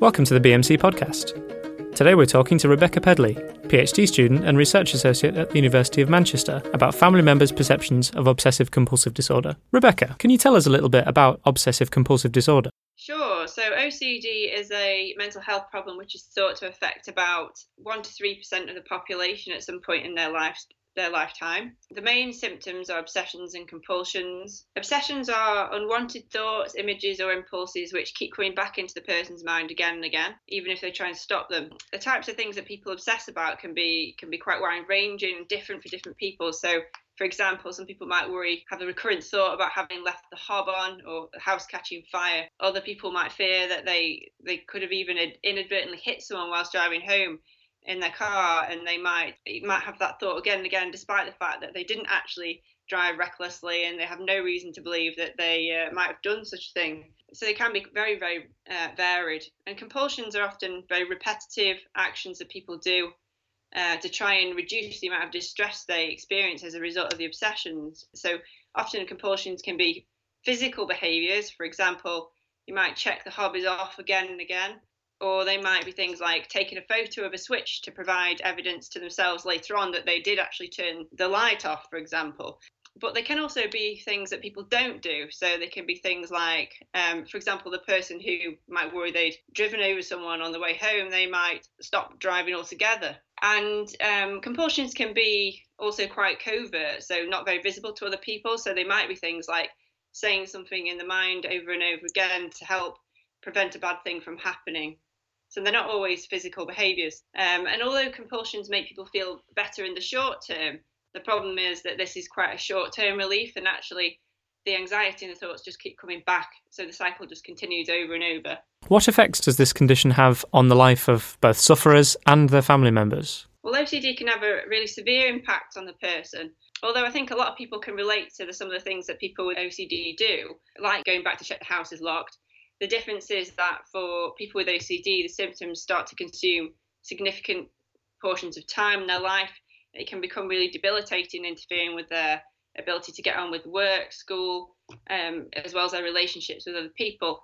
Welcome to the BMC podcast. Today we're talking to Rebecca Pedley, PhD student and research associate at the University of Manchester, about family members' perceptions of obsessive compulsive disorder. Rebecca, can you tell us a little bit about obsessive compulsive disorder? Sure. So OCD is a mental health problem which is thought to affect about 1 to 3% of the population at some point in their life their lifetime. The main symptoms are obsessions and compulsions. Obsessions are unwanted thoughts, images, or impulses which keep coming back into the person's mind again and again, even if they try and stop them. The types of things that people obsess about can be can be quite wide ranging and different for different people. So for example, some people might worry, have a recurrent thought about having left the hob on or the house catching fire. Other people might fear that they they could have even inadvertently hit someone whilst driving home in their car and they might might have that thought again and again despite the fact that they didn't actually drive recklessly and they have no reason to believe that they uh, might have done such a thing. So they can be very very uh, varied. And compulsions are often very repetitive actions that people do uh, to try and reduce the amount of distress they experience as a result of the obsessions. So often compulsions can be physical behaviors for example you might check the hob is off again and again or they might be things like taking a photo of a switch to provide evidence to themselves later on that they did actually turn the light off, for example. But they can also be things that people don't do. So they can be things like, um, for example, the person who might worry they'd driven over someone on the way home, they might stop driving altogether. And um, compulsions can be also quite covert, so not very visible to other people. So they might be things like saying something in the mind over and over again to help prevent a bad thing from happening. So they're not always physical behaviours. Um, and although compulsions make people feel better in the short term, the problem is that this is quite a short term relief and actually the anxiety and the thoughts just keep coming back. So the cycle just continues over and over. What effects does this condition have on the life of both sufferers and their family members? Well, OCD can have a really severe impact on the person. Although I think a lot of people can relate to the, some of the things that people with OCD do, like going back to check the house is locked, the difference is that for people with OCD, the symptoms start to consume significant portions of time in their life. It can become really debilitating, interfering with their ability to get on with work, school, um, as well as their relationships with other people.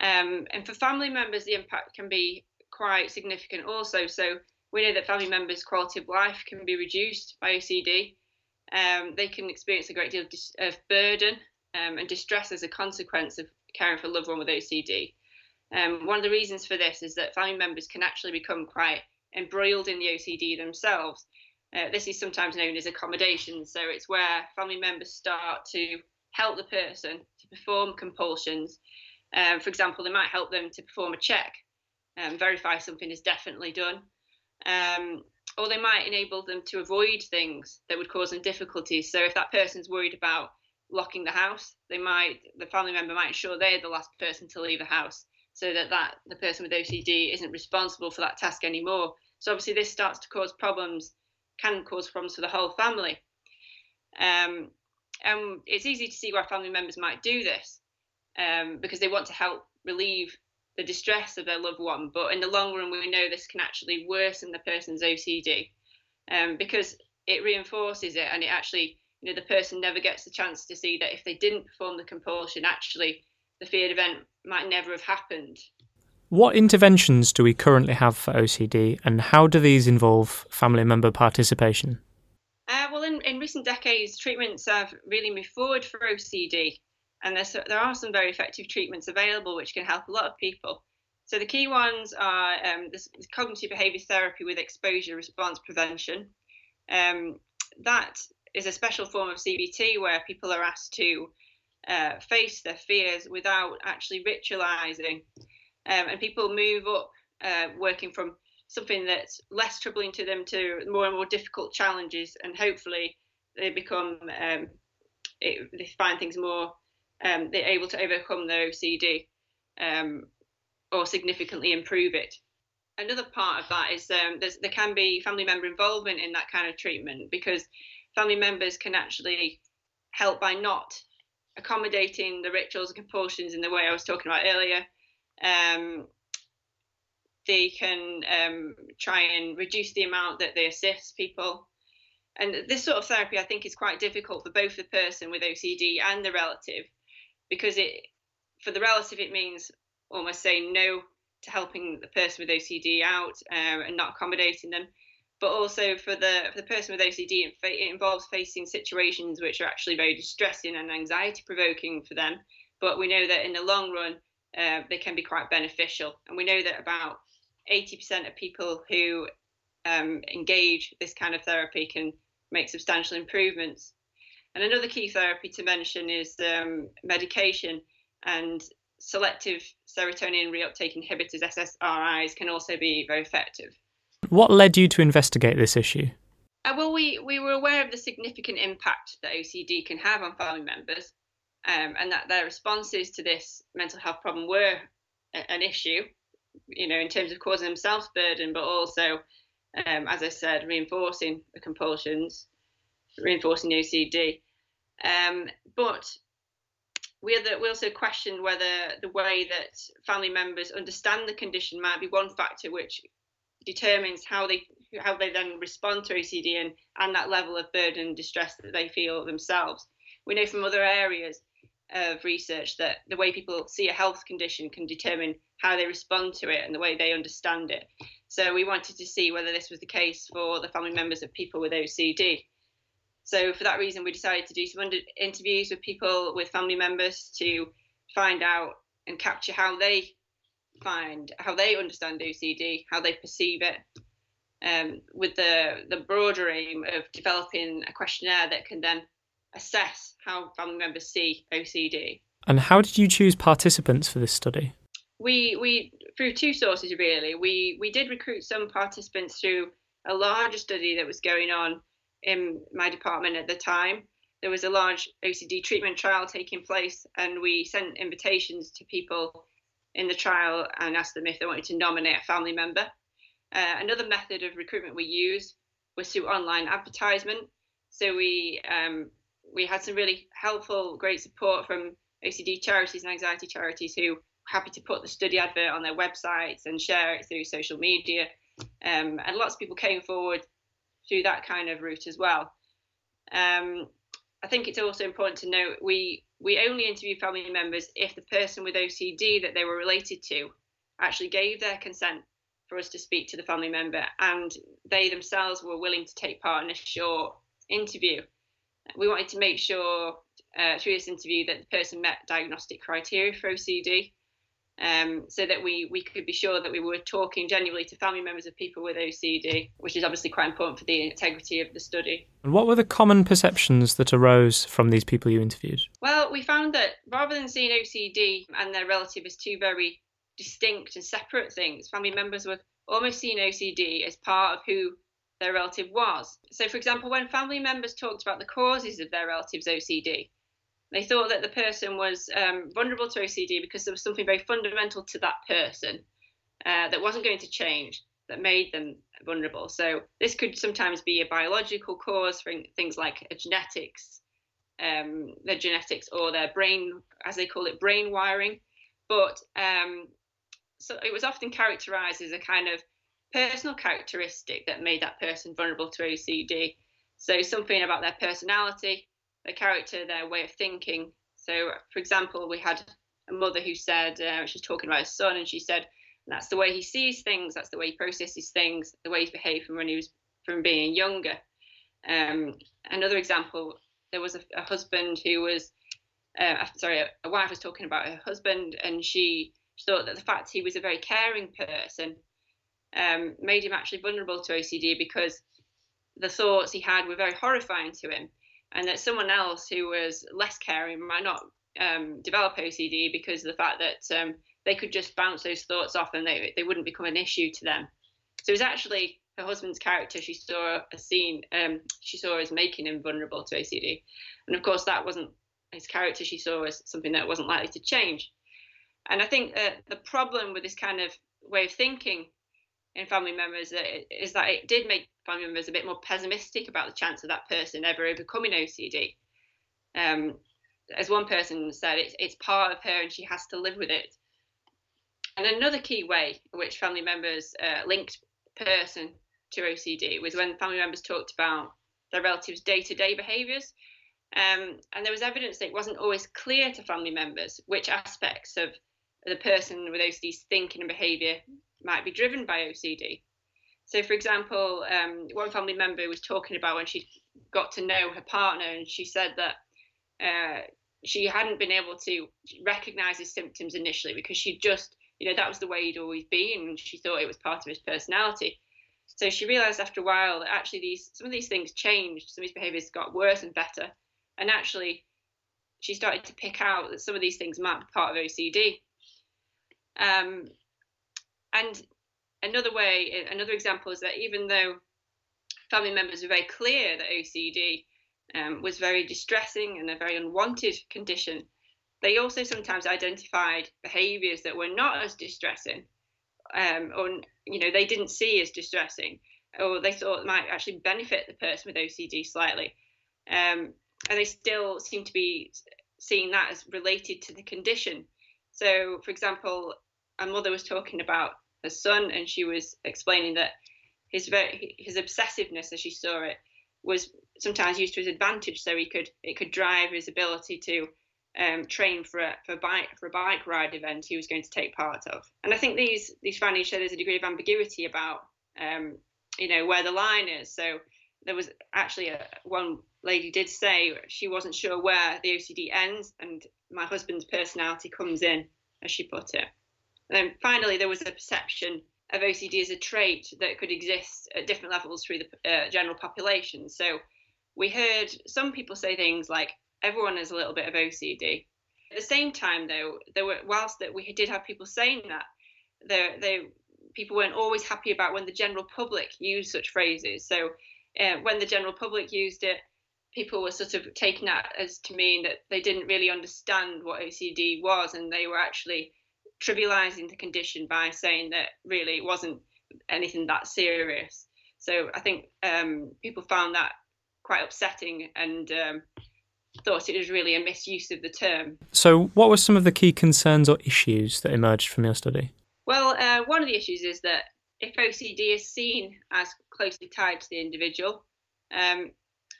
Um, and for family members, the impact can be quite significant also. So we know that family members' quality of life can be reduced by OCD. Um, they can experience a great deal of, dis- of burden um, and distress as a consequence of caring for a loved one with OCD. Um, one of the reasons for this is that family members can actually become quite embroiled in the OCD themselves. Uh, this is sometimes known as accommodation. So it's where family members start to help the person to perform compulsions. Um, for example, they might help them to perform a check, um, verify something is definitely done, um, or they might enable them to avoid things that would cause them difficulties. So if that person's worried about locking the house. They might the family member might ensure they're the last person to leave the house, so that that the person with OCD isn't responsible for that task anymore. So obviously this starts to cause problems, can cause problems for the whole family. Um, and it's easy to see why family members might do this um, because they want to help relieve the distress of their loved one. But in the long run, we know this can actually worsen the person's OCD um, because it reinforces it and it actually you know the person never gets the chance to see that if they didn't perform the compulsion actually the feared event might never have happened. What interventions do we currently have for OCD and how do these involve family member participation? Uh, well in, in recent decades treatments have really moved forward for OCD and there are some very effective treatments available which can help a lot of people. So the key ones are um, this, this cognitive behaviour therapy with exposure response prevention. Um, that is a special form of CBT where people are asked to uh, face their fears without actually ritualizing. Um, and people move up uh, working from something that's less troubling to them to more and more difficult challenges. And hopefully they become, um, it, they find things more, um, they're able to overcome their OCD um, or significantly improve it another part of that is um, there can be family member involvement in that kind of treatment because family members can actually help by not accommodating the rituals and compulsions in the way I was talking about earlier. Um, they can um, try and reduce the amount that they assist people. And this sort of therapy, I think, is quite difficult for both the person with OCD and the relative, because it, for the relative, it means almost saying no to helping the person with OCD out um, and not accommodating them. But also for the for the person with OCD, it involves facing situations which are actually very distressing and anxiety provoking for them. But we know that in the long run, uh, they can be quite beneficial. And we know that about 80% of people who um, engage this kind of therapy can make substantial improvements. And another key therapy to mention is um, medication and selective serotonin reuptake inhibitors, SSRIs, can also be very effective. What led you to investigate this issue? Uh, well, we, we were aware of the significant impact that OCD can have on family members, um, and that their responses to this mental health problem were a, an issue, you know, in terms of causing themselves burden, but also, um, as I said, reinforcing the compulsions, reinforcing OCD. Um, but we, we also questioned whether the way that family members understand the condition might be one factor which determines how they how they then respond to OCD and, and that level of burden and distress that they feel themselves. We know from other areas of research that the way people see a health condition can determine how they respond to it and the way they understand it. So we wanted to see whether this was the case for the family members of people with OCD. So for that reason, we decided to do some interviews with people with family members to find out and capture how they find how they understand OCD, how they perceive it, um, with the the broader aim of developing a questionnaire that can then assess how family members see OCD. And how did you choose participants for this study? We we through two sources really. We we did recruit some participants through a larger study that was going on in my department at the time. There was a large OCD treatment trial taking place, and we sent invitations to people in the trial and asked them if they wanted to nominate a family member. Uh, another method of recruitment we used was through online advertisement. So we um, we had some really helpful, great support from OCD charities and anxiety charities who were happy to put the study advert on their websites and share it through social media. Um, and lots of people came forward through that kind of route as well. Um, I think it's also important to note we we only interview family members if the person with OCD that they were related to actually gave their consent for us to speak to the family member and they themselves were willing to take part in a short interview. We wanted to make sure uh, through this interview that the person met diagnostic criteria for OCD um, so that we, we could be sure that we were talking genuinely to family members of people with OCD, which is obviously quite important for the integrity of the study. And what were the common perceptions that arose from these people you interviewed? Well, we found that rather than seeing OCD and their relative as two very distinct and separate things, family members were almost seeing OCD as part of who their relative was. So, for example, when family members talked about the causes of their relative's OCD, they thought that the person was um, vulnerable to OCD because there was something very fundamental to that person uh, that wasn't going to change that made them vulnerable. So this could sometimes be a biological cause for things like genetics, um, their genetics or their brain, as they call it, brain wiring. But um, so it was often characterized as a kind of personal characteristic that made that person vulnerable to OCD. So something about their personality, their character, their way of thinking. So, for example, we had a mother who said uh, she was talking about her son, and she said that's the way he sees things, that's the way he processes things, the way he's behaved from when he was from being younger. Um, another example, there was a, a husband who was, uh, sorry, a, a, wife was talking about her husband, and she, she thought that the fact he was a very caring person um, made him actually vulnerable to OCD because the thoughts he had were very horrifying to him and that someone else who was less caring might not um, develop OCD because of the fact that um, they could just bounce those thoughts off and they, they wouldn't become an issue to them. So it was actually her husband's character she saw a scene um, she saw as making him vulnerable to OCD, and of course that wasn't his character she saw as something that wasn't likely to change. And I think that the problem with this kind of way of thinking in family members is that it did make family members a bit more pessimistic about the chance of that person ever overcoming OCD. Um, as one person said, it's, it's part of her and she has to live with it. And another key way in which family members uh, linked person to OCD was when family members talked about their relatives' day to day behaviours. Um, and there was evidence that it wasn't always clear to family members which aspects of the person with OCD's thinking and behaviour might be driven by OCD. So, for example, um, one family member was talking about when she got to know her partner, and she said that uh, she hadn't been able to recognize his symptoms initially because she just, you know, that was the way he'd always been, and she thought it was part of his personality. So she realized after a while that actually these some of these things changed, some of his behaviors got worse and better, and actually she started to pick out that some of these things might be part of OCD. Um, and another way, another example is that even though family members were very clear that OCD um, was very distressing and a very unwanted condition, they also sometimes identified behaviours that were not as distressing, um, or you know they didn't see as distressing, or they thought might actually benefit the person with OCD slightly, um, and they still seem to be seeing that as related to the condition. So, for example, a mother was talking about her son, and she was explaining that his very, his obsessiveness, as she saw it, was sometimes used to his advantage. So he could it could drive his ability to um, train for a for a bike for a bike ride event he was going to take part of. And I think these these findings show there's a degree of ambiguity about um, you know where the line is. So there was actually a, one lady did say she wasn't sure where the OCD ends and my husband's personality comes in, as she put it. And finally, there was a perception of OCD as a trait that could exist at different levels through the uh, general population. So we heard some people say things like everyone has a little bit of OCD. At the same time, though, there were whilst that we did have people saying that, there they people weren't always happy about when the general public used such phrases. So uh, when the general public used it, people were sort of taken that as to mean that they didn't really understand what OCD was, and they were actually trivializing the condition by saying that really it wasn't anything that serious. So I think um, people found that quite upsetting and um, thought it was really a misuse of the term. So, what were some of the key concerns or issues that emerged from your study? Well, uh, one of the issues is that if OCD is seen as closely tied to the individual, um,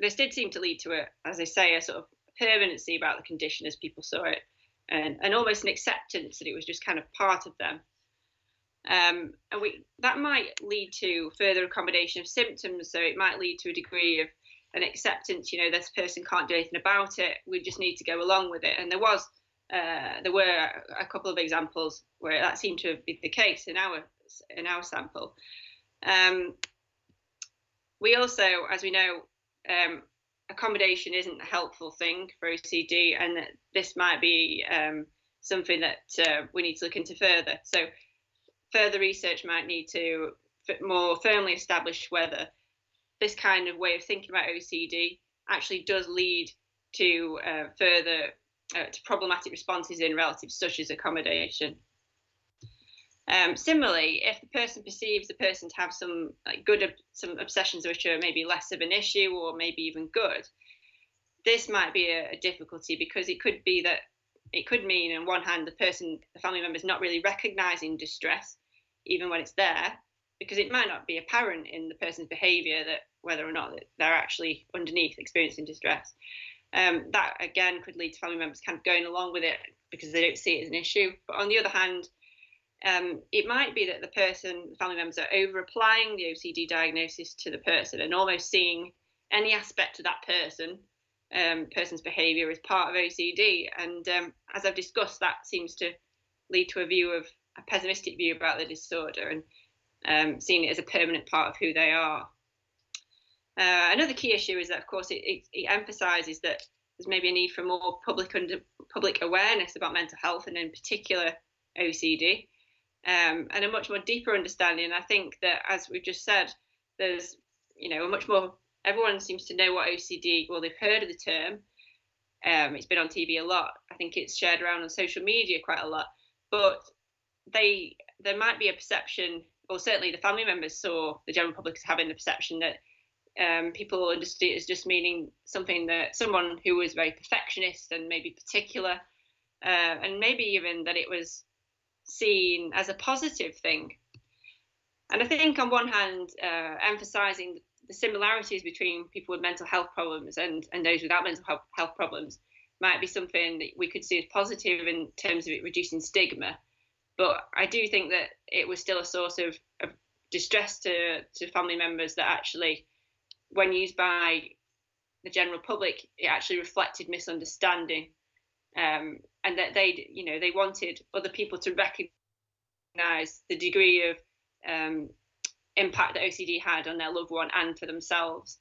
this did seem to lead to a, as I say, a sort of permanency about the condition as people saw it, and, and almost an acceptance that it was just kind of part of them. Um, and we that might lead to further accommodation of symptoms. So it might lead to a degree of an acceptance. You know, this person can't do anything about it. We just need to go along with it. And there was uh, there were a couple of examples where that seemed to be the case in our in our sample. Um, we also, as we know, um, accommodation isn't a helpful thing for OCD, and that this might be um, something that uh, we need to look into further. So, further research might need to more firmly establish whether this kind of way of thinking about OCD actually does lead to uh, further uh, to problematic responses in relatives such as accommodation. Um, similarly, if the person perceives the person to have some like good some obsessions which are maybe less of an issue or maybe even good, this might be a, a difficulty because it could be that it could mean on one hand the person the family member is not really recognizing distress even when it's there because it might not be apparent in the person's behavior that whether or not they're actually underneath experiencing distress. Um, that again could lead to family members kind of going along with it because they don't see it as an issue. But on the other hand, um, it might be that the person, the family members, are over applying the OCD diagnosis to the person and almost seeing any aspect of that person, um, person's behaviour as part of OCD. And um, as I've discussed, that seems to lead to a view of a pessimistic view about the disorder and um, seeing it as a permanent part of who they are. Uh, another key issue is that, of course, it, it, it emphasises that there's maybe a need for more public under, public awareness about mental health and, in particular, OCD um, and a much more deeper understanding. I think that, as we've just said, there's you know a much more. Everyone seems to know what OCD. Well, they've heard of the term. Um, it's been on TV a lot. I think it's shared around on social media quite a lot. But they there might be a perception, or certainly the family members saw the general public as having the perception that um, people understood it as just meaning something that someone who was very perfectionist and maybe particular, uh, and maybe even that it was seen as a positive thing. And I think, on one hand, uh, emphasizing the similarities between people with mental health problems and, and those without mental health problems might be something that we could see as positive in terms of it reducing stigma. But I do think that it was still a source of, of distress to, to family members that actually, when used by the general public, it actually reflected misunderstanding. Um, and that they, you know, they wanted other people to recognise the degree of um, impact that OCD had on their loved one and for themselves.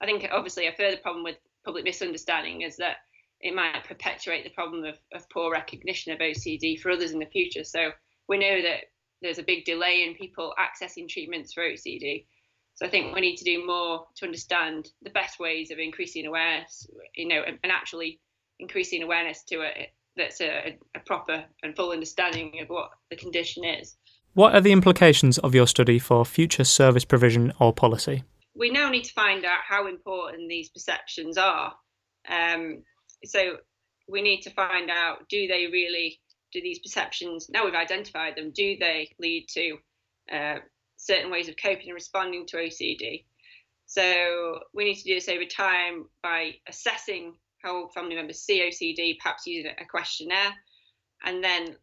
I think obviously a further problem with public misunderstanding is that it might perpetuate the problem of, of poor recognition of OCD for others in the future. So we know that there's a big delay in people accessing treatments for OCD. So I think we need to do more to understand the best ways of increasing awareness, you know, and, and actually increasing awareness to it that's a, a proper and full understanding of what the condition is. What are the implications of your study for future service provision or policy? We now need to find out how important these perceptions are. Um, so we need to find out do they really, do these perceptions, now we've identified them, do they lead to uh, certain ways of coping and responding to OCD? So we need to do this over time by assessing how family members see OCD, perhaps using a questionnaire, and then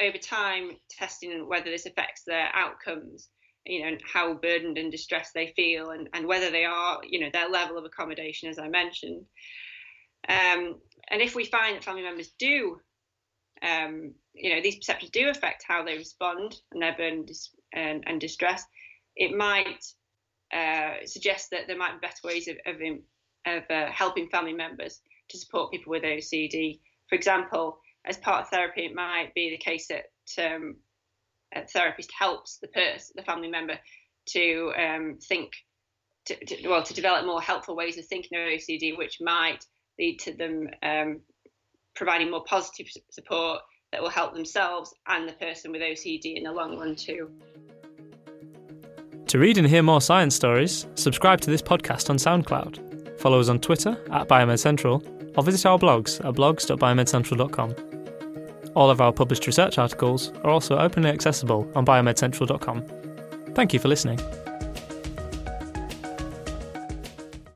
over time testing whether this affects their outcomes you know and how burdened and distressed they feel and, and whether they are you know their level of accommodation as i mentioned. Um, and if we find that family members do um, you know these perceptions do affect how they respond and their burden and, and distress it might uh, suggest that there might be better ways of, of, of uh, helping family members to support people with ocd for example as part of therapy, it might be the case that um, a therapist helps the person, the family member, to um, think, to, to, well, to develop more helpful ways of thinking of OCD, which might lead to them um, providing more positive support that will help themselves and the person with OCD in the long run too. To read and hear more science stories, subscribe to this podcast on SoundCloud. Follow us on Twitter at Biomed Central or visit our blogs at blogs.biomedcentral.com. All of our published research articles are also openly accessible on biomedcentral.com. Thank you for listening.